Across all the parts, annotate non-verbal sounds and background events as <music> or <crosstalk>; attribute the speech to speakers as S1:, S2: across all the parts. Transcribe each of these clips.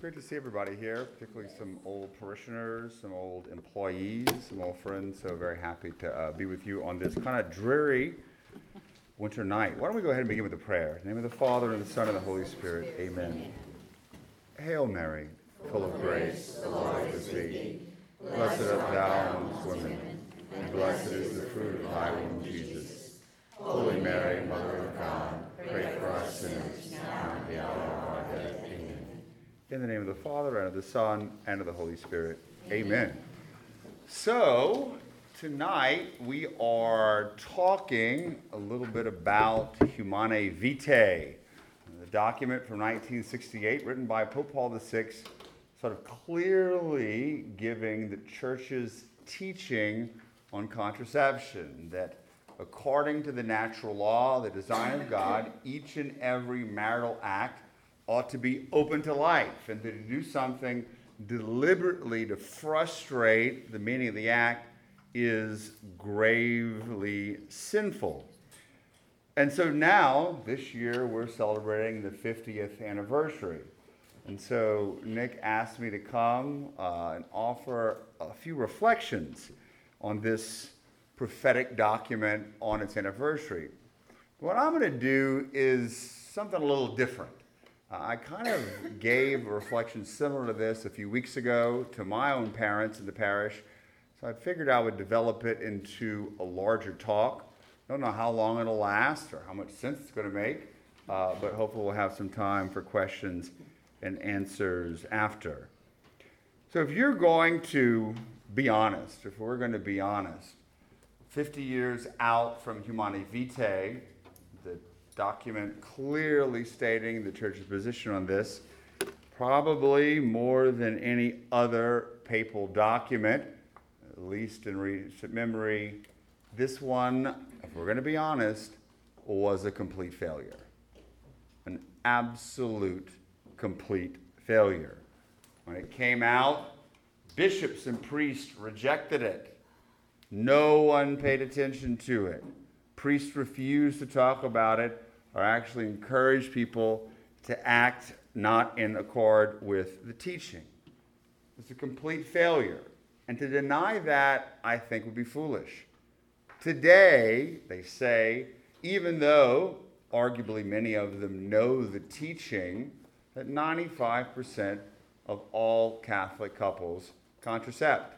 S1: great to see everybody here, particularly some old parishioners, some old employees, some old friends. So very happy to uh, be with you on this kind of dreary winter night. Why don't we go ahead and begin with a prayer? In the name of the Father and the Son and the Holy Spirit. Amen. Hail Mary, full of grace, the Lord is with thee. Blessed art thou amongst women, and blessed is the fruit of thy womb, Jesus. Holy Mary, Mother of God, pray for us sinners, now and at the hour of our death. Amen. In the name of the Father, and of the Son, and of the Holy Spirit. Amen. So, tonight we are talking a little bit about Humanae Vitae, the document from 1968 written by Pope Paul VI, sort of clearly giving the church's teaching on contraception that according to the natural law, the design of God, each and every marital act ought to be open to life and to do something deliberately to frustrate the meaning of the act is gravely sinful. And so now, this year, we're celebrating the 50th anniversary. And so Nick asked me to come uh, and offer a few reflections on this prophetic document on its anniversary. What I'm going to do is something a little different. Uh, I kind of gave a reflection similar to this a few weeks ago to my own parents in the parish, so I figured I would develop it into a larger talk. Don't know how long it'll last or how much sense it's going to make, uh, but hopefully we'll have some time for questions and answers after. So if you're going to be honest, if we're going to be honest, 50 years out from Humanae Vitae, document clearly stating the church's position on this, probably more than any other papal document, at least in recent memory, this one, if we're going to be honest, was a complete failure. An absolute complete failure. When it came out, bishops and priests rejected it. No one paid attention to it. Priests refused to talk about it or actually encourage people to act not in accord with the teaching. It's a complete failure. And to deny that, I think, would be foolish. Today, they say, even though arguably many of them know the teaching, that 95% of all Catholic couples contracept.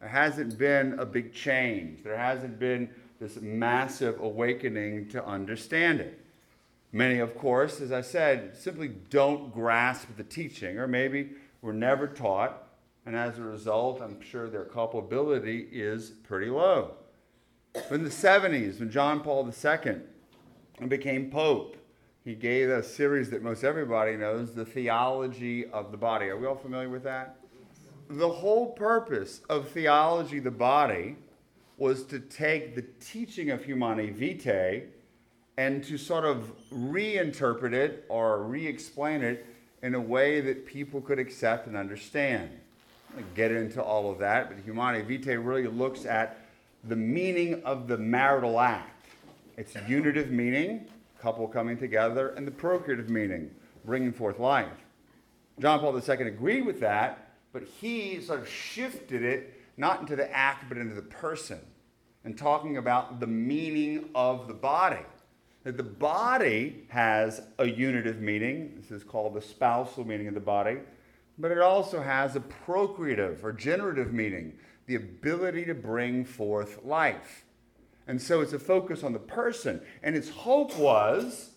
S1: There hasn't been a big change. There hasn't been this massive awakening to understand it. Many, of course, as I said, simply don't grasp the teaching, or maybe were never taught, and as a result, I'm sure their culpability is pretty low. But in the 70s, when John Paul II became Pope, he gave a series that most everybody knows, The Theology of the Body. Are we all familiar with that? The whole purpose of Theology of the Body was to take the teaching of Humanae Vitae and to sort of reinterpret it or re explain it in a way that people could accept and understand. I get into all of that, but Humanae Vitae really looks at the meaning of the marital act. Its unitive meaning, couple coming together, and the procreative meaning, bringing forth life. John Paul II agreed with that, but he sort of shifted it not into the act, but into the person, and talking about the meaning of the body that the body has a unitive meaning. This is called the spousal meaning of the body. But it also has a procreative or generative meaning, the ability to bring forth life. And so it's a focus on the person. And its hope was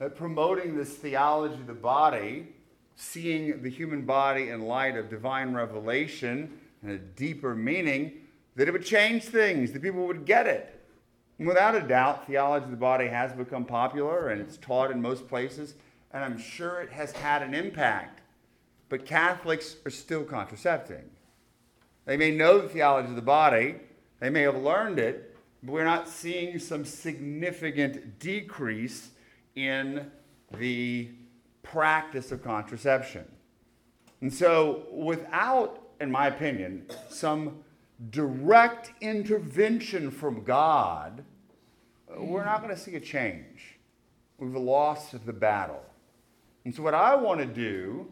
S1: that promoting this theology of the body, seeing the human body in light of divine revelation and a deeper meaning, that it would change things, that people would get it. Without a doubt, theology of the body has become popular and it's taught in most places, and I'm sure it has had an impact. But Catholics are still contracepting. They may know the theology of the body, they may have learned it, but we're not seeing some significant decrease in the practice of contraception. And so, without, in my opinion, some direct intervention from God, we're not going to see a change. We've lost the battle. And so, what I want to do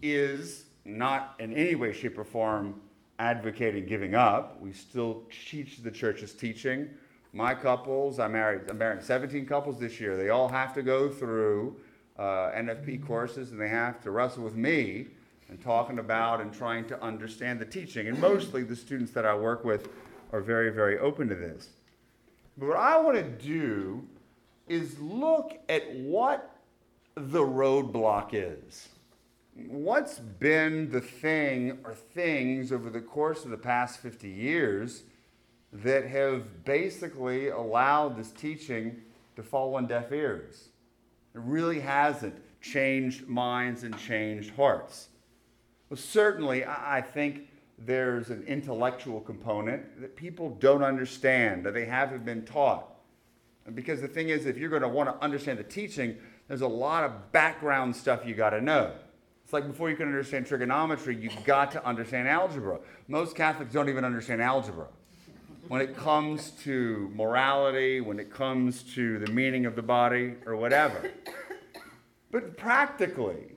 S1: is not in any way, shape, or form advocating giving up. We still teach the church's teaching. My couples, I married, I'm married 17 couples this year. They all have to go through uh, NFP courses and they have to wrestle with me and talking about and trying to understand the teaching. And mostly the students that I work with are very, very open to this. But what I want to do is look at what the roadblock is. What's been the thing or things over the course of the past 50 years that have basically allowed this teaching to fall on deaf ears? It really hasn't changed minds and changed hearts. Well, certainly, I think there's an intellectual component that people don't understand, that they haven't been taught. Because the thing is, if you're going to want to understand the teaching, there's a lot of background stuff you got to know. It's like before you can understand trigonometry, you've got to understand algebra. Most Catholics don't even understand algebra. When it comes to morality, when it comes to the meaning of the body, or whatever. But practically,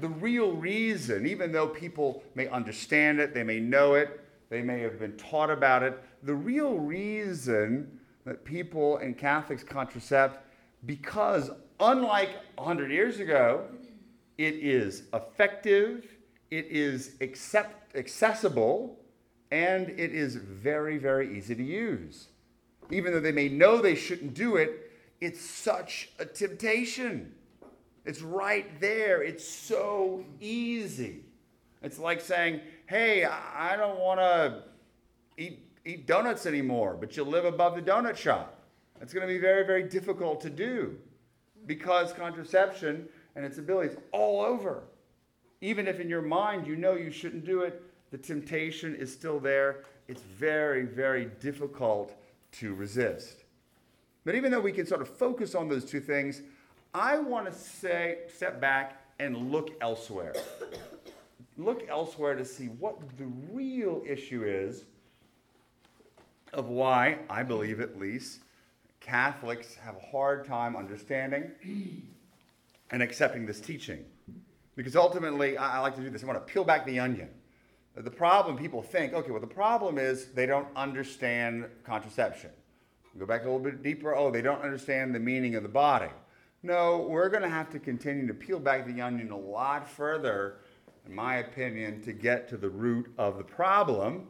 S1: the real reason, even though people may understand it, they may know it, they may have been taught about it, the real reason that people and Catholics contracept, because unlike 100 years ago, it is effective, it is accept, accessible, and it is very, very easy to use. Even though they may know they shouldn't do it, it's such a temptation. It's right there. It's so easy. It's like saying, hey, I don't want to eat, eat donuts anymore, but you live above the donut shop. It's going to be very, very difficult to do because contraception and its abilities all over. Even if in your mind you know you shouldn't do it, the temptation is still there. It's very, very difficult to resist. But even though we can sort of focus on those two things, I want to say, step back and look elsewhere. look elsewhere to see what the real issue is of why, I believe at least, Catholics have a hard time understanding and accepting this teaching. Because ultimately, I, I like to do this. I want to peel back the onion. The problem, people think, okay, well, the problem is they don't understand contraception. Go back a little bit deeper. Oh, they don't understand the meaning of the body. No, we're going to have to continue to peel back the onion a lot further, in my opinion, to get to the root of the problem.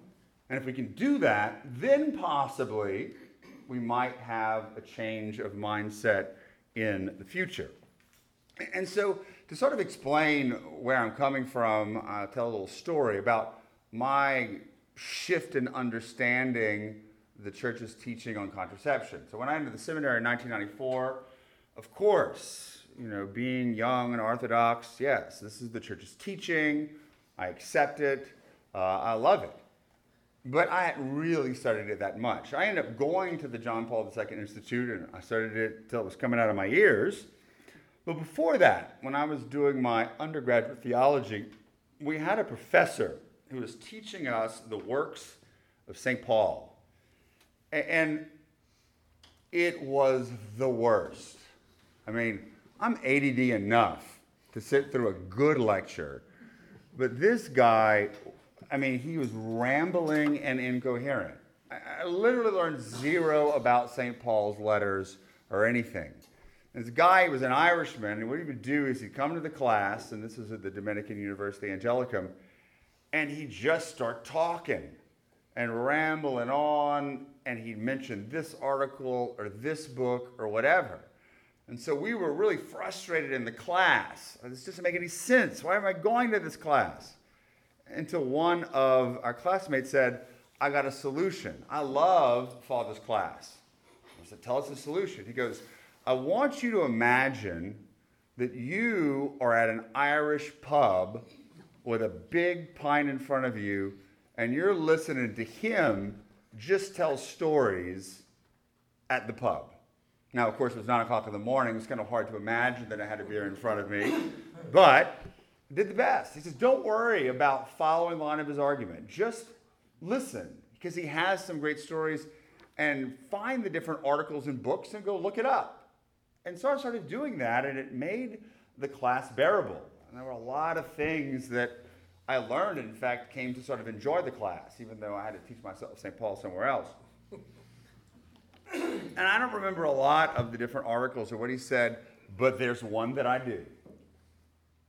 S1: And if we can do that, then possibly we might have a change of mindset in the future. And so, to sort of explain where I'm coming from, I'll tell a little story about my shift in understanding the church's teaching on contraception. So, when I entered the seminary in 1994, of course, you know, being young and orthodox, yes, this is the church's teaching. I accept it. Uh, I love it. But I hadn't really studied it that much. I ended up going to the John Paul II Institute and I studied it till it was coming out of my ears. But before that, when I was doing my undergraduate theology, we had a professor who was teaching us the works of St. Paul. And it was the worst. I mean, I'm ADD enough to sit through a good lecture, but this guy, I mean, he was rambling and incoherent. I, literally learned zero about St. Paul's letters or anything. This guy was an Irishman, and what he would do is he'd come to the class, and this was at the Dominican University Angelicum, and he'd just start talking and rambling on, and he'd mention this article or this book or whatever. And so we were really frustrated in the class. Uh, this doesn't make any sense. Why am I going to this class? Until one of our classmates said, I got a solution. I love Father's class. I said, Tell us the solution. He goes, I want you to imagine that you are at an Irish pub with a big pint in front of you, and you're listening to him just tell stories at the pub. Now, of course, it was 9 o'clock in the morning. It's kind of hard to imagine that I had a beer in front of me, but did the best. He says, Don't worry about following the line of his argument. Just listen, because he has some great stories, and find the different articles and books and go look it up. And so I started doing that, and it made the class bearable. And there were a lot of things that I learned, in fact, came to sort of enjoy the class, even though I had to teach myself St. Paul somewhere else. And I don't remember a lot of the different articles or what he said, but there's one that I do.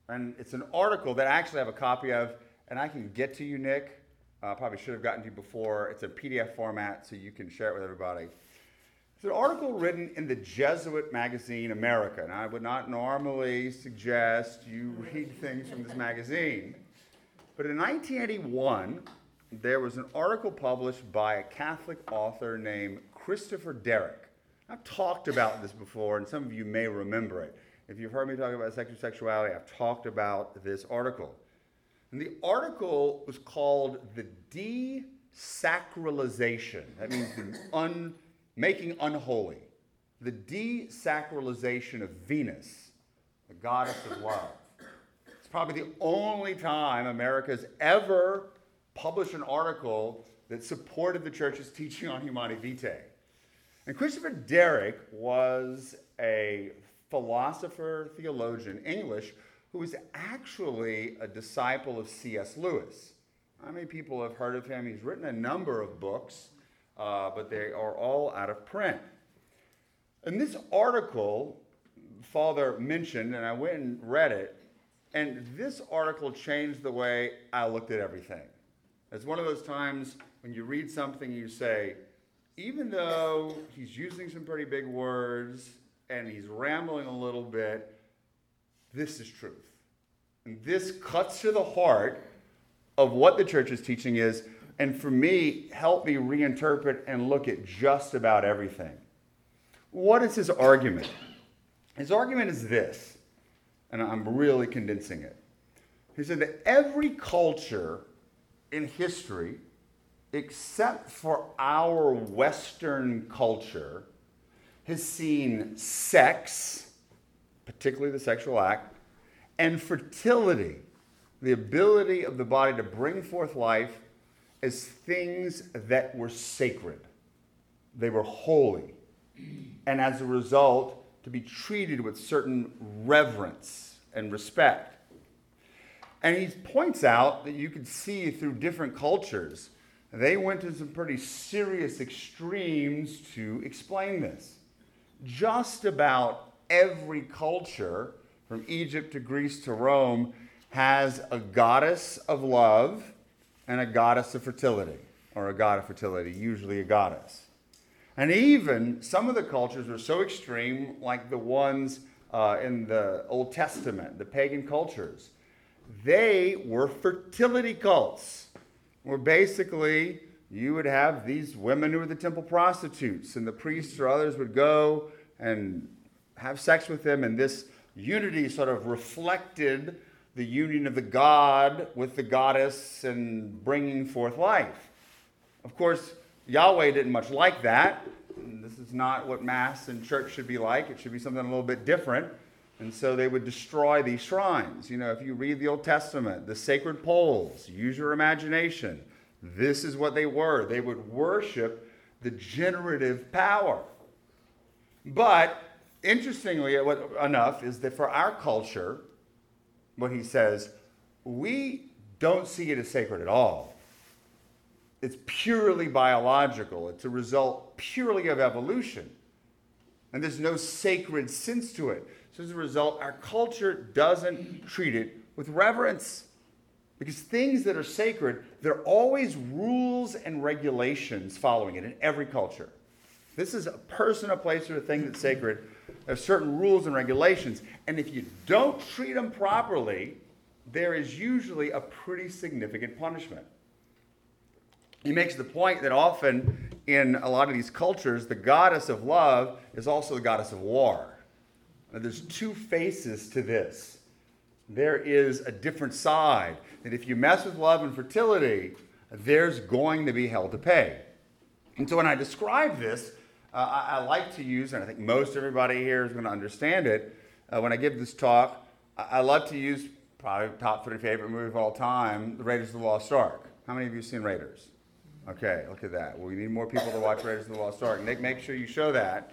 S1: And it's an article that I actually have a copy of, and I can get to you, Nick. Uh, probably should have gotten to you before. It's a PDF format, so you can share it with everybody. It's an article written in the Jesuit magazine America, and I would not normally suggest you read things from this magazine. But in 1981, there was an article published by a Catholic author named Christopher Derrick. I've talked about this before, and some of you may remember it. If you've heard me talk about sexual sexuality, I've talked about this article. And the article was called The Desacralization. That means the un, making unholy. The desacralization of Venus, the goddess of love. It's probably the only time America's ever published an article that supported the church's teaching on Humanae Vitae. And Christopher Derrick was a philosopher, theologian, English, who was actually a disciple of C.S. Lewis. How many people have heard of him? He's written a number of books, uh, but they are all out of print. And this article, Father mentioned, and I went and read it, and this article changed the way I looked at everything. It's one of those times when you read something, you say, even though he's using some pretty big words and he's rambling a little bit, this is truth. And this cuts to the heart of what the church is teaching is, and for me, help me reinterpret and look at just about everything. What is his argument? His argument is this, and I'm really condensing it. He said that every culture in history, except for our Western culture, has seen sex, particularly the sexual act, and fertility, the ability of the body to bring forth life, as things that were sacred. They were holy. And as a result, to be treated with certain reverence and respect. And he points out that you can see through different cultures, they went to some pretty serious extremes to explain this. Just about every culture, from Egypt to Greece to Rome, has a goddess of love and a goddess of fertility, or a god of fertility, usually a goddess. And even some of the cultures were so extreme, like the ones uh, in the Old Testament, the pagan cultures they were fertility cults, where basically you would have these women who were the temple prostitutes, and the priests or others would go and have sex with them, and this unity sort of reflected the union of the god with the goddess and bringing forth life. Of course, Yahweh didn't much like that. This is not what Mass and church should be like. It should be something a little bit different. And so they would destroy these shrines. You know, if you read the Old Testament, the sacred poles, use your imagination. This is what they were. They would worship the generative power. But interestingly uh, enough, is that for our culture, what he says, we don't see it as sacred at all. It's purely biological, it's a result purely of evolution. And there's no sacred sense to it. So as a result, our culture doesn't treat it with reverence. Because things that are sacred, there are always rules and regulations following it in every culture. This is a person, a place, or a thing that's sacred. There are certain rules and regulations. And if you don't treat them properly, there is usually a pretty significant punishment. He makes the point that often in a lot of these cultures, the goddess of love is also the goddess of war. Now, there's two faces to this. There is a different side that if you mess with love and fertility, there's going to be hell to pay. And so when I describe this, uh, I, I, like to use, and I think most everybody here is going to understand it, uh, when I give this talk, I, I, love to use probably top three favorite movie of all time, The Raiders of the Lost Ark. How many of you have seen Raiders? Okay, look at that. Well, we need more people to watch Raiders of the Lost Ark. Nick, make sure you show that.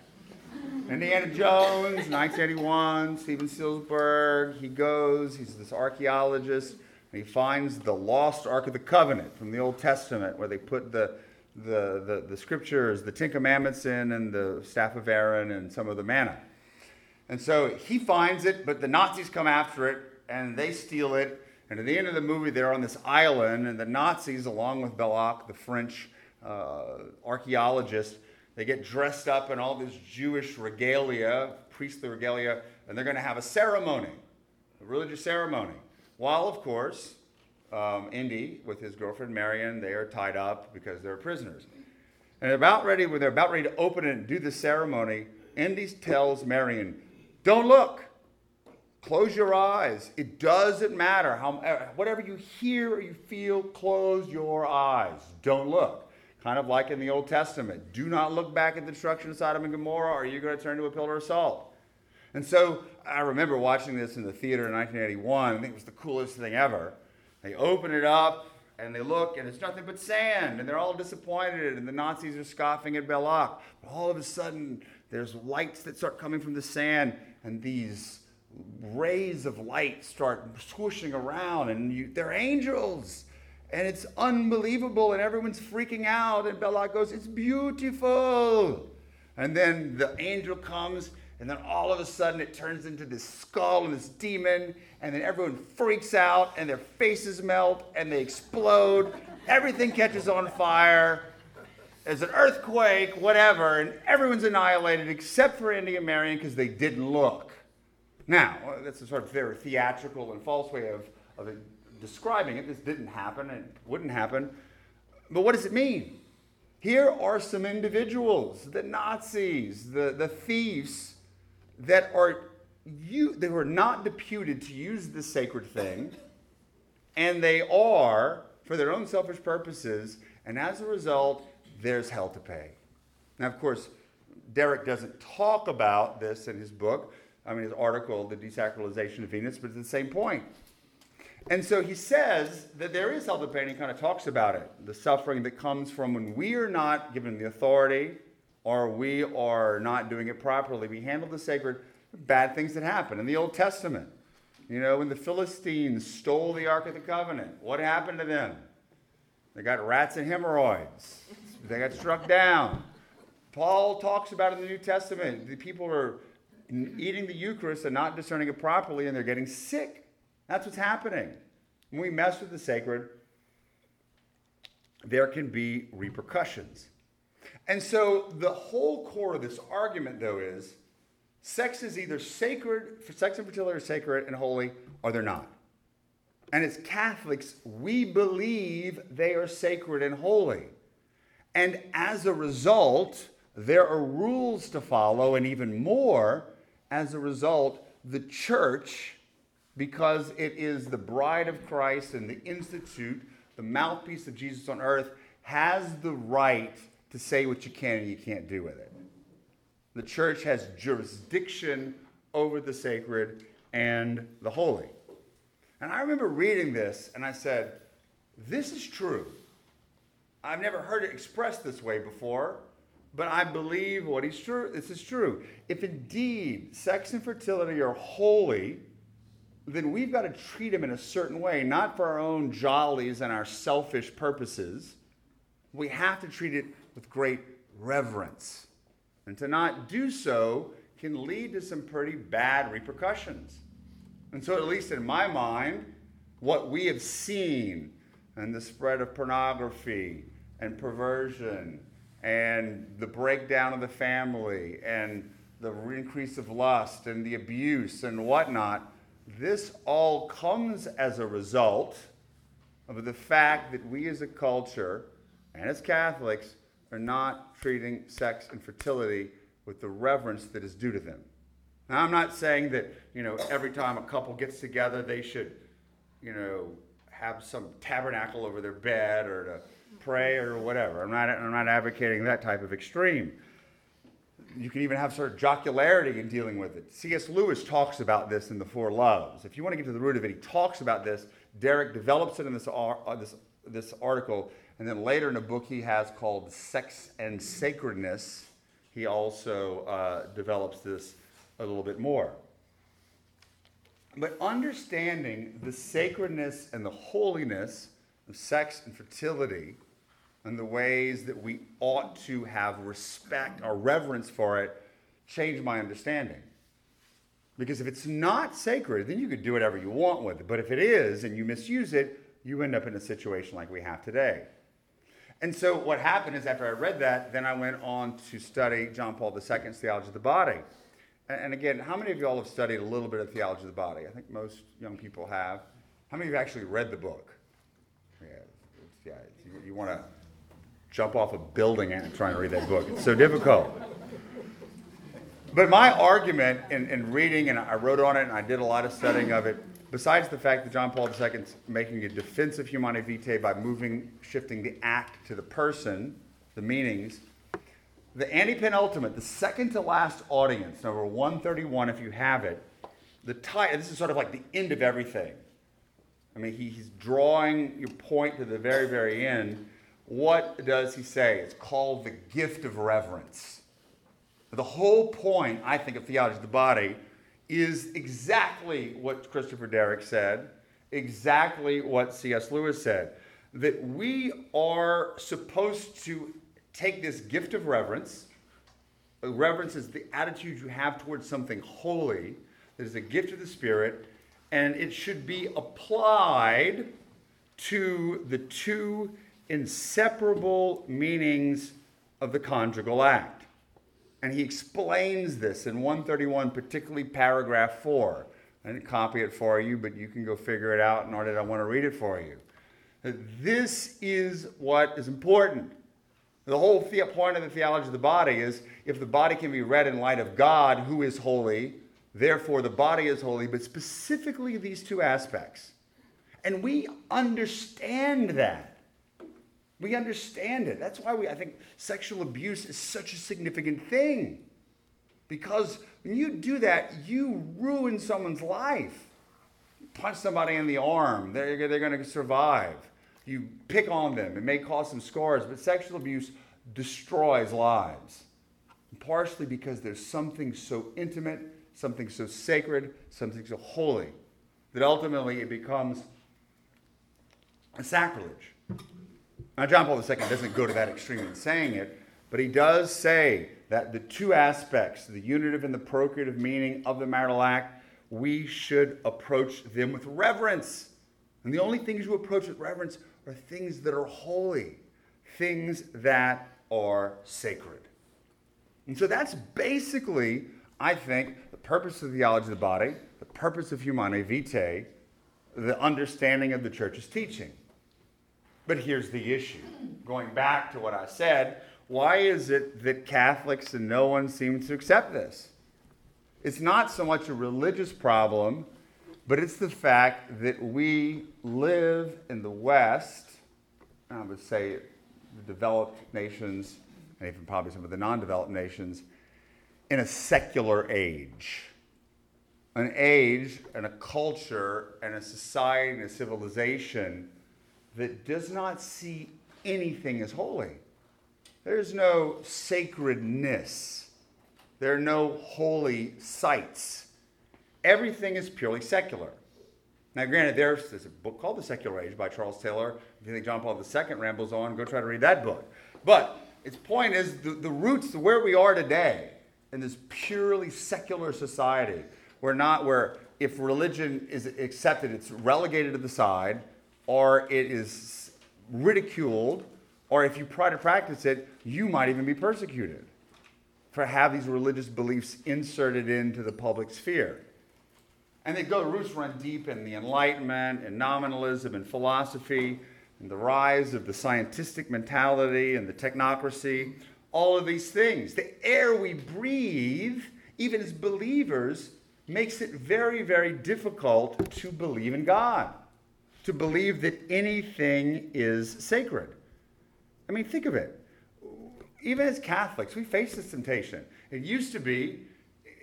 S1: Indiana Jones, 1981, Steven Spielberg. He goes, he's this archaeologist, and he finds the lost Ark of the Covenant from the Old Testament, where they put the, the, the, the scriptures, the Ten Commandments in, and the staff of Aaron, and some of the manna. And so he finds it, but the Nazis come after it, and they steal it. And at the end of the movie, they're on this island, and the Nazis, along with Belloq, the French uh, archaeologist, they get dressed up in all this Jewish regalia, priestly regalia, and they're going to have a ceremony, a religious ceremony. While, of course, um, Indy with his girlfriend Marion, they are tied up because they're prisoners. And about ready, when they're about ready to open it and do the ceremony, Indy tells Marion, "Don't look. Close your eyes. It doesn't matter how whatever you hear or you feel. Close your eyes. Don't look." Kind of like in the Old Testament. Do not look back at the destruction of Sodom and Gomorrah, or you're going to turn to a pillar of salt. And so I remember watching this in the theater in 1981. I think it was the coolest thing ever. They open it up and they look, and it's nothing but sand, and they're all disappointed, and the Nazis are scoffing at Belloq. But all of a sudden, there's lights that start coming from the sand, and these rays of light start swooshing around, and you, they're angels and it's unbelievable, and everyone's freaking out. And Belloq goes, It's beautiful. And then the angel comes, and then all of a sudden it turns into this skull and this demon, and then everyone freaks out, and their faces melt, and they explode. Everything catches on fire. There's an earthquake, whatever, and everyone's annihilated except for Indy and Marion because they didn't look. Now, that's a sort of very theatrical and false way of, of describing it. This didn't happen, it wouldn't happen. But what does it mean? Here are some individuals, the Nazis, the, the thieves, that are you they were not deputed to use this sacred thing, and they are for their own selfish purposes, and as a result, there's hell to pay. Now, of course, Derrick doesn't talk about this in his book, I mean his article, The Desacralization of Venus, but it's the same point. And so he says that there is to pay, he kind of talks about it the suffering that comes from when we are not given the authority or we are not doing it properly. We handle the sacred, bad things that happen. In the Old Testament, you know, when the Philistines stole the Ark of the Covenant, what happened to them? They got rats and hemorrhoids, they got struck down. Paul talks about in the New Testament the people are eating the Eucharist and not discerning it properly, and they're getting sick that's what's happening. When we mess with the sacred, there can be repercussions. And so the whole core of this argument, though, is sex is either sacred, sex and fertility are sacred and holy, or they're not. And as Catholics, we believe they are sacred and holy. And as a result, there are rules to follow, and even more, as a result, the church because it is the bride of Christ and the institute, the mouthpiece of Jesus on earth, has the right to say what you can and you can't do with it. The church has jurisdiction over the sacred and the holy. And I remember reading this and I said, This is true. I've never heard it expressed this way before, but I believe what he's true. This is true. If indeed sex and fertility are holy, then we've got to treat him in a certain way, not for our own jollies and our selfish purposes. We have to treat it with great reverence. And to not do so can lead to some pretty bad repercussions. And so, at least in my mind, what we have seen and the spread of pornography and perversion and the breakdown of the family and the increase of lust and the abuse and whatnot this all comes as a result of the fact that we as a culture and as Catholics are not treating sex and fertility with the reverence that is due to them. Now, I'm not saying that, you know, every time a couple gets together, they should, you know, have some tabernacle over their bed or to pray or whatever. I'm not, I'm not advocating that type of extreme you can even have sort of jocularity in dealing with it. C.S. Lewis talks about this in The Four Loves. If you want to get to the root of it, he talks about this. Derrick develops it in this, uh, this, this article, and then later in a book he has called Sex and Sacredness, he also uh, develops this a little bit more. But understanding the sacredness and the holiness of sex and fertility and the ways that we ought to have respect or reverence for it change my understanding. Because if it's not sacred, then you could do whatever you want with it. But if it is and you misuse it, you end up in a situation like we have today. And so what happened is after I read that, then I went on to study John Paul II's theology of the body. And again, how many of y'all have studied a little bit of theology of the body? I think most young people have. How many of you actually read the book? Yeah, yeah you, you want to jump off a building and try and read that book. It's so difficult. But my argument in, in reading, and I wrote on it and I did a lot of studying of it, besides the fact that John Paul II is making a defense of Humanae Vitae by moving, shifting the act to the person, the meanings, the antepenultimate, the second to last audience, number 131, if you have it, the title, this is sort of like the end of everything. I mean, he, he's drawing your point to the very, very end. What does he say? It's called the gift of reverence. The whole point, I think, of theology of the body is exactly what Christopher Derrick said, exactly what C.S. Lewis said, that we are supposed to take this gift of reverence. Reverence is the attitude you have towards something holy, that is a gift of the Spirit, and it should be applied to the two inseparable meanings of the conjugal act. And he explains this in 131, particularly paragraph 4. I didn't copy it for you, but you can go figure it out, nor did I want to read it for you. This is what is important. The whole the- point of the theology of the body is if the body can be read in light of God, who is holy, therefore the body is holy, but specifically these two aspects. And we understand that. We understand it. That's why we, I think sexual abuse is such a significant thing. Because when you do that, you ruin someone's life. You punch somebody in the arm, they're, they're going to survive you pick on them. It may cause some scars, but sexual abuse destroys lives. Partially because there's something so intimate, something so sacred, something so holy, that ultimately it becomes a sacrilege. Now, John Paul II doesn't go to that extreme in saying it, but he does say that the two aspects, the unitive and the procreative meaning of the marital act, we should approach them with reverence. And the only things you approach with reverence are things that are holy, things that are sacred. And so that's basically, I think, the purpose of the theology of the body, the purpose of Humanae Vitae, the understanding of the church's teaching. But here's the issue. Going back to what I said, why is it that Catholics and no one seems to accept this? It's not so much a religious problem but it's the fact that we live in the West, I would say the developed nations, and even probably some of the non developed nations, in a secular age. An age and a culture and a society and a civilization that does not see anything as holy. There's no sacredness. There are no holy sites everything is purely secular. Now, granted, there's, there's a book called The Secular Age by Charles Taylor. If you think John Paul II rambles on, go try to read that book. But its point is the, the roots where we are today in this purely secular society, where not where if religion is accepted, it's relegated to the side, or it is ridiculed, or if you try to practice it, you might even be persecuted for have these religious beliefs inserted into the public sphere. And they go, the roots run deep in the Enlightenment and nominalism and philosophy and the rise of the scientific mentality and the technocracy, all of these things. The air we breathe, even as believers, makes it very, very difficult to believe in God, to believe that anything is sacred. I mean, think of it. Even as Catholics, we face this temptation. It used to be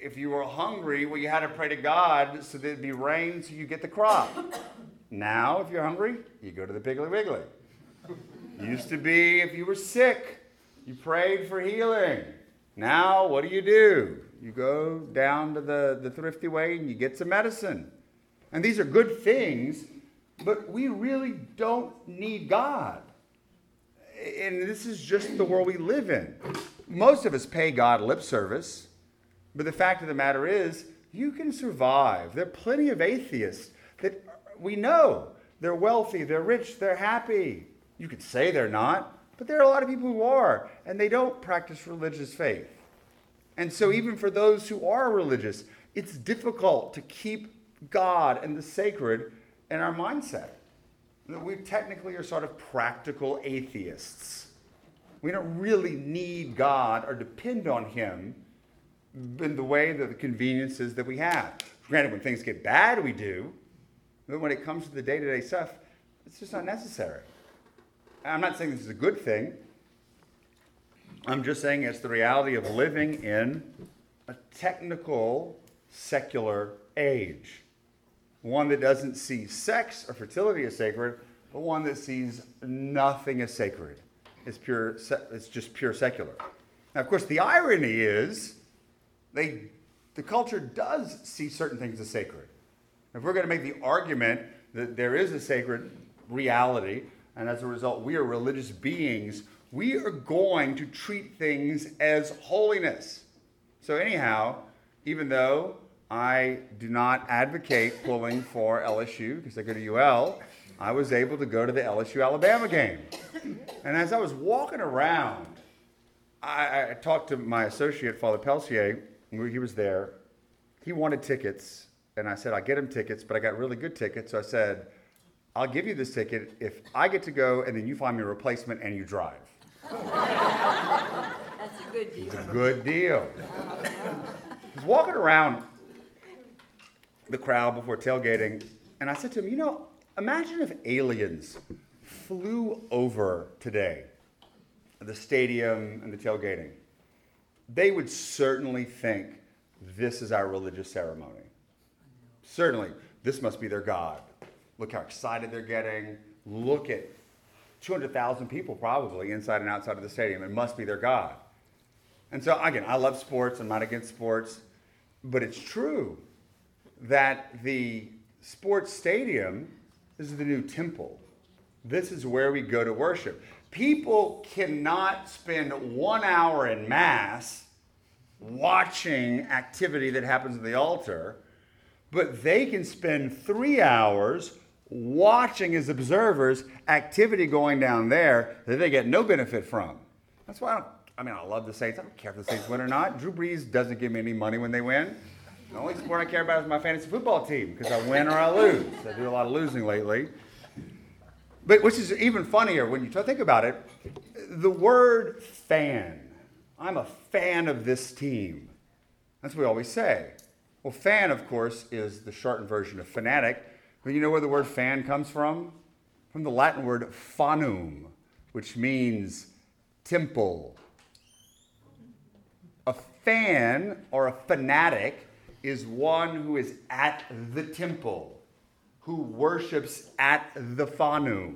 S1: if you were hungry, well, you had to pray to God so there'd be rain so you get the crop. <coughs> now, if you're hungry, you go to the Piggly Wiggly. Used to be if you were sick, you prayed for healing. Now, what do you do? You go down to the, the thrifty way and you get some medicine. And these are good things, but we really don't need God. And this is just the world we live in. Most of us pay God lip service, but the fact of the matter is, you can survive. There are plenty of atheists that we know. They're wealthy, they're rich, they're happy. You could say they're not, but there are a lot of people who are, and they don't practice religious faith. And so, even for those who are religious, it's difficult to keep God and the sacred in our mindset. We technically are sort of practical atheists. We don't really need God or depend on Him in the way that the conveniences that we have. Granted, when things get bad, we do. But when it comes to the day to day stuff, it's just not necessary. I'm not saying this is a good thing. I'm just saying it's the reality of living in a technical, secular age. One that doesn't see sex or fertility as sacred, but one that sees nothing as sacred. It's, pure, it's just pure secular. Now, of course, the irony is they, the culture does see certain things as sacred. If we're going to make the argument that there is a sacred reality, and as a result, we are religious beings, we are going to treat things as holiness. So, anyhow, even though I do not advocate pulling for LSU because I go to UL, I was able to go to the LSU Alabama game. And as I was walking around, I, I talked to my associate, Father Pelsier, he was there. He wanted tickets, and I said, I'll get him tickets, but I got really good tickets. So I said, I'll give you this ticket if I get to go and then you find me a replacement and you drive.
S2: That's a good deal.
S1: It's a good deal. He's walking around the crowd before tailgating, and I said to him, You know, imagine if aliens flew over today, the stadium and the tailgating they would certainly think this is our religious ceremony. Certainly, this must be their God. Look how excited they're getting. Look at 200,000 people probably inside and outside of the stadium. It must be their God. And so, again, I love sports. I'm not against sports. But it's true that the sports stadium is the new temple. This is where we go to worship. People cannot spend one hour in Mass watching activity that happens at the altar, but they can spend three hours watching as observers activity going down there that they get no benefit from. That's why I I mean, I love the Saints. I don't care if the Saints win or not. Drew Brees doesn't give me any money when they win. The only sport I care about is my fantasy football team because I win or I lose. I do a lot of losing lately. But which is even funnier when you think about it, the word fan. I'm a fan of this team. That's what we always say. Well, fan, of course, is the shortened version of fanatic. But you know where the word fan comes from? From the Latin word fanum, which means temple. A fan or a fanatic is one who is at the temple who worships at the Fanum.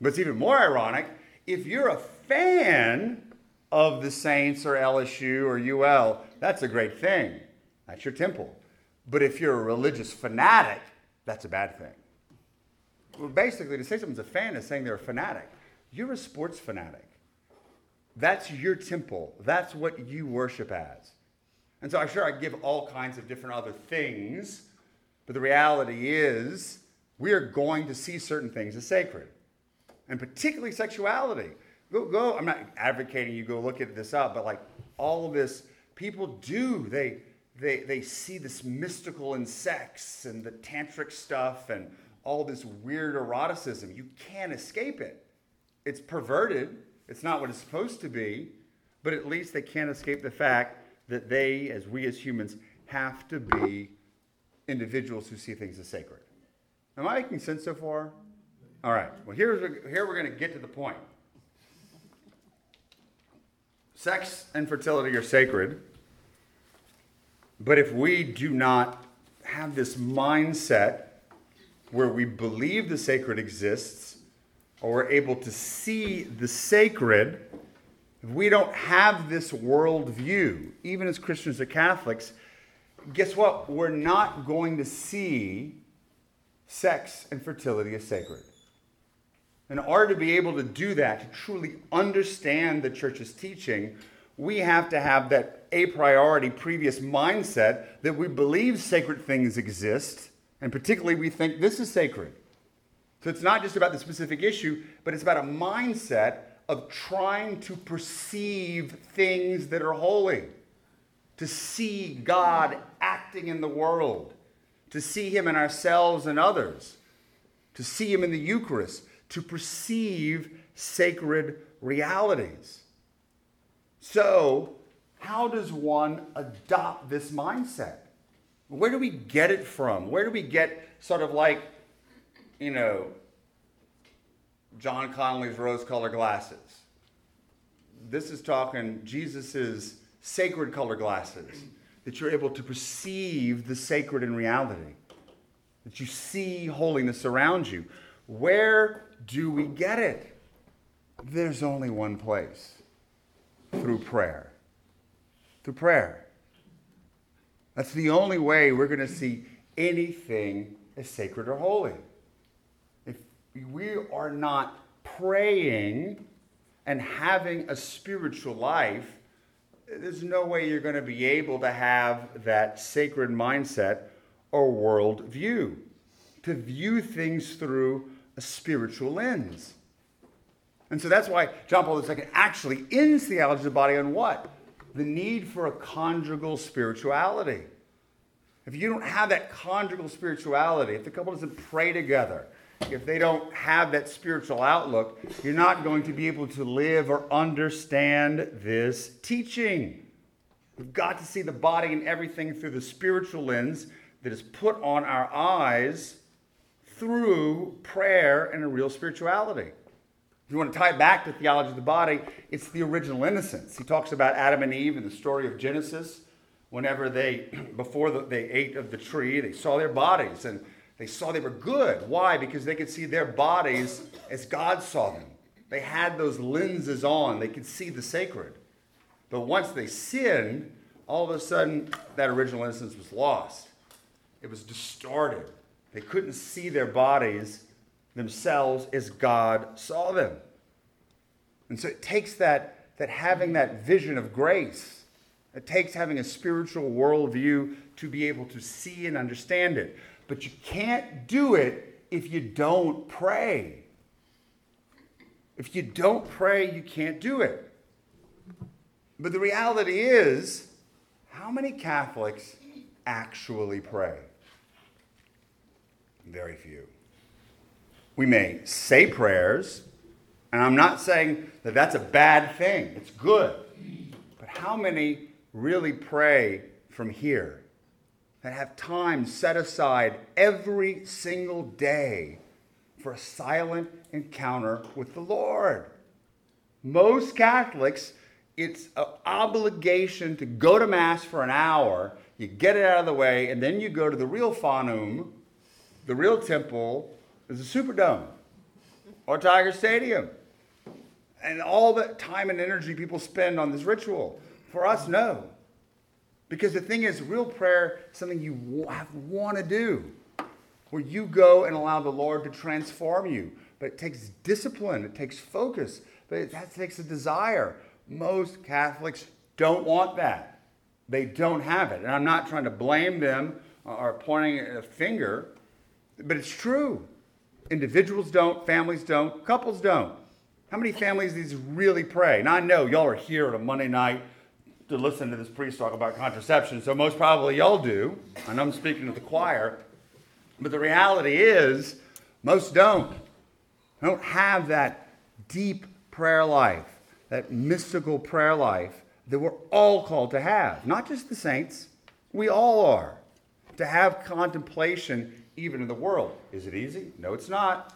S1: But it's even more ironic if you're a fan of the Saints or LSU or UL, that's a great thing. That's your temple. But if you're a religious fanatic, that's a bad thing. Well, basically, to say someone's a fan is saying they're a fanatic. You're a sports fanatic. That's your temple. That's what you worship as. And so I'm sure I give all kinds of different other things but the reality is, we are going to see certain things as sacred, and particularly sexuality. Go, go. I'm not advocating you go look at this up, but like all of this, people do. They, they, they see this mystical in sex and the tantric stuff and all this weird eroticism. You can't escape it. It's perverted. It's not what it's supposed to be, but at least they can't escape the fact that they, as we as humans, have to be individuals who see things as sacred. Am I making sense so far? All right. Well, here's, here we're going to get to the point. Sex and fertility are sacred, but if we do not have this mindset where we believe the sacred exists, or we're able to see the sacred, if we don't have this worldview, even as Christians or Catholics, guess what? We're not going to see sex and fertility as sacred. In order to be able to do that, to truly understand the church's teaching, we have to have that a priori previous mindset that we believe sacred things exist, and particularly we think this is sacred. So it's not just about the specific issue, but it's about a mindset of trying to perceive things that are holy, to see God acting in the world, to see Him in ourselves and others, to see Him in the Eucharist, to perceive sacred realities. So, how does one adopt this mindset? Where do we get it from? Where do we get sort of like, you know, John Connolly's rose colored glasses? This is talking Jesus's sacred colored glasses, that you're able to perceive the sacred in reality, that you see holiness around you. Where do we get it? There's only one place through prayer. Through prayer. That's the only way we're going to see anything as sacred or holy. We are not praying and having a spiritual life, there's no way you're going to be able to have that sacred mindset or world view, to view things through a spiritual lens. And so that's why John Paul II actually ends theology of the body on what? The need for a conjugal spirituality. If you don't have that conjugal spirituality, if the couple doesn't pray together, if they don't have that spiritual outlook, you're not going to be able to live or understand this teaching. We've got to see the body and everything through the spiritual lens that is put on our eyes through prayer and a real spirituality. If you want to tie it back to theology of the body, it's the original innocence. He talks about Adam and Eve in the story of Genesis. Whenever they, <clears throat> before the, they ate of the tree, they saw their bodies and they saw they were good. Why? Because they could see their bodies as God saw them. They had those lenses on, they could see the sacred. But once they sinned, all of a sudden that original innocence was lost. It was distorted. They couldn't see their bodies themselves as God saw them. And so it takes that, that having that vision of grace, it takes having a spiritual worldview to be able to see and understand it. But you can't do it if you don't pray. If you don't pray, you can't do it. But the reality is, how many Catholics actually pray? Very few. We may say prayers, and I'm not saying that that's a bad thing, it's good. But how many really pray from here? That have time set aside every single day for a silent encounter with the Lord. Most Catholics, it's an obligation to go to Mass for an hour, you get it out of the way, and then you go to the real Fanum the real temple is the Superdome or Tiger Stadium. And all the time and energy people spend on this ritual. For us, no. Because the thing is, real prayer is something you want to do, where you go and allow the Lord to transform you. But it takes discipline, it takes focus, but it, that takes a desire. Most Catholics don't want that. They don't have it. And I'm not trying to blame them or pointing a finger but it's true. Individuals don't, families don't, couples don't. How many families these really pray? Now I know y'all are here on a Monday night to listen to this priest talk about contraception, so most probably y'all do. I know I'm speaking to the choir, but the reality is most don't. Don't have that deep prayer life, that mystical prayer life that we're all called to have. Not just the saints, we all are. To have contemplation even in the world. Is it easy? No, it's not.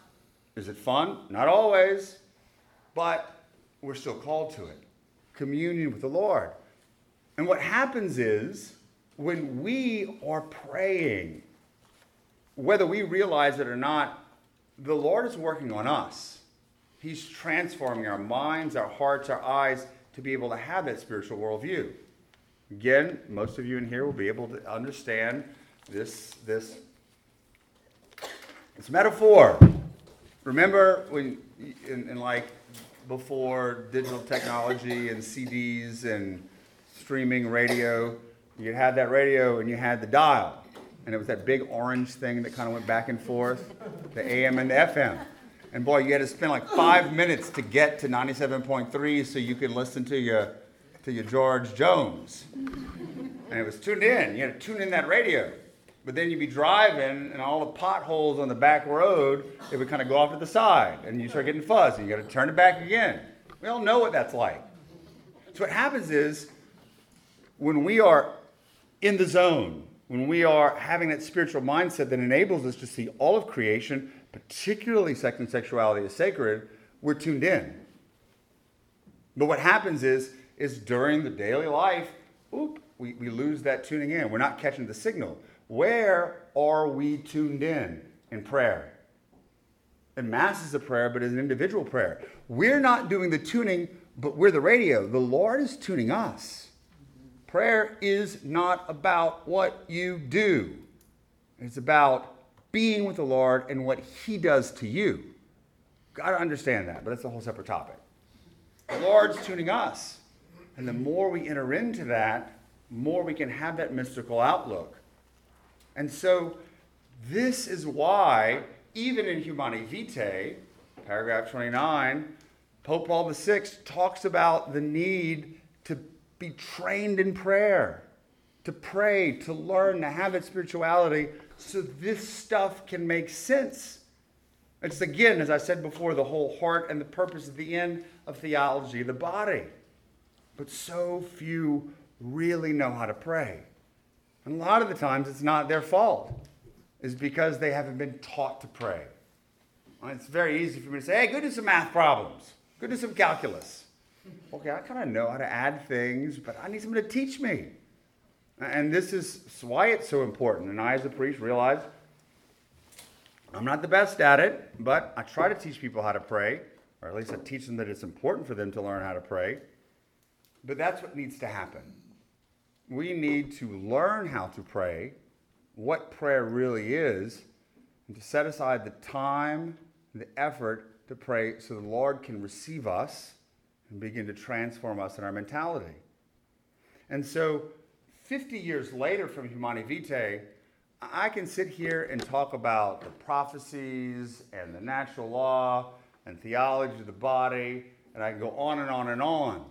S1: Is it fun? Not always. But we're still called to it. Communion with the Lord. And what happens is when we are praying, whether we realize it or not, the Lord is working on us. He's transforming our minds, our hearts, our eyes to be able to have that spiritual worldview. Again, most of you in here will be able to understand this, this, this metaphor. Remember when, in, in like before digital technology and CDs and streaming radio, you had that radio and you had the dial. And it was that big orange thing that kind of went back and forth, the AM and the FM. And boy, you had to spend like five minutes to get to 97.3 so you could listen to your, to your George Jones. And it was tuned in. You had to tune in that radio. But then you'd be driving, and all the potholes on the back road, it would kind of go off to the side, and you start getting fuzz, and you got to turn it back again. We all know what that's like. So what happens is, when we are in the zone, when we are having that spiritual mindset that enables us to see all of creation, particularly sex and sexuality as sacred, we're tuned in. But what happens is, is during the daily life, oop, we, we lose that tuning in. We're not catching the signal. Where are we tuned in in prayer? In Mass is a prayer, but as an individual prayer. We're not doing the tuning, but we're the radio. The Lord is tuning us. Prayer is not about what you do, it's about being with the Lord and what He does to you. Got to understand that, but that's a whole separate topic. The Lord's tuning us. And the more we enter into that, the more we can have that mystical outlook. And so, this is why, even in Humanae Vitae, paragraph 29, Pope Paul VI talks about the need be trained in prayer, to pray, to learn, to have that spirituality, so this stuff can make sense. It's again, as I said before, the whole heart and the purpose at the end of theology, the body. But so few really know how to pray. And a lot of the times it's not their fault, it's because they haven't been taught to pray. It's very easy for me to say, hey, go do some math problems, go do some calculus. Okay, I kind of know how to add things, but I need someone to teach me. And this is why it's so important. And I, as a priest, realize I'm not the best at it, but I try to teach people how to pray, or at least I teach them that it's important for them to learn how to pray. But that's what needs to happen. We need to learn how to pray, what prayer really is, and to set aside the time, the effort to pray so the Lord can receive us and begin to transform us in our mentality. And so, 50 years later from Humanae Vitae, I can sit here and talk about the prophecies and the natural law and theology of the body, and I can go on and on and on.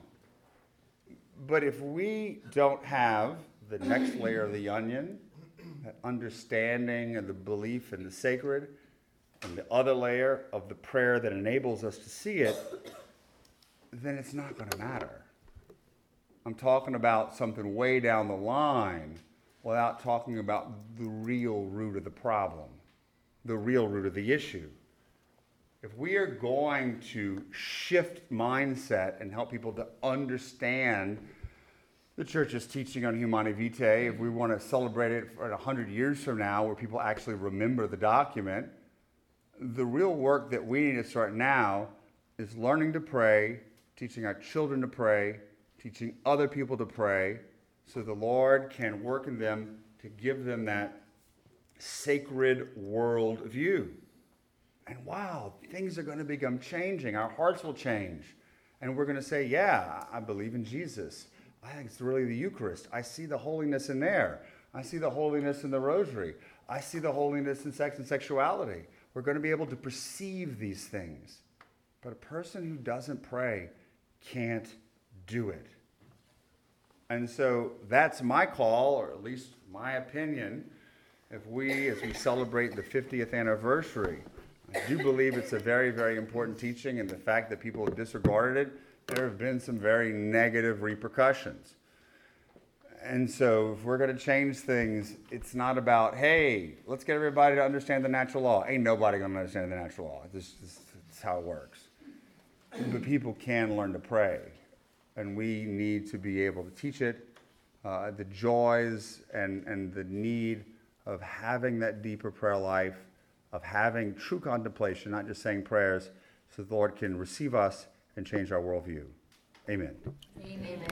S1: But if we don't have the next layer of the onion, that understanding and the belief in the sacred, and the other layer of the prayer that enables us to see it, then it's not going to matter. I'm talking about something way down the line without talking about the real root of the problem, the real root of the issue. If we are going to shift mindset and help people to understand the church's teaching on Humanae Vitae, if we want to celebrate it for 100 years from now where people actually remember the document, the real work that we need to start now is learning to pray, teaching our children to pray, teaching other people to pray, so the Lord can work in them to give them that sacred world view. And wow, things are going to become changing. Our hearts will change. And we're going to say, yeah, I believe in Jesus. I think it's really the Eucharist. I see the holiness in there. I see the holiness in the rosary. I see the holiness in sex and sexuality. We're going to be able to perceive these things. But a person who doesn't pray can't do it. And so that's my call, or at least my opinion, if we, as we celebrate the 50th anniversary, I do believe it's a very, very important teaching, and the fact that people have disregarded it, there have been some very negative repercussions. And so, if we're going to change things, it's not about, hey, let's get everybody to understand the natural law. Ain't nobody going to understand the natural law. This, this, this is how it works. But people can learn to pray and we need to be able to teach it. Uh, the joys and, and the need of having that deeper prayer life, of having true contemplation, not just saying prayers, so the Lord can receive us and change our worldview. Amen.
S2: Amen.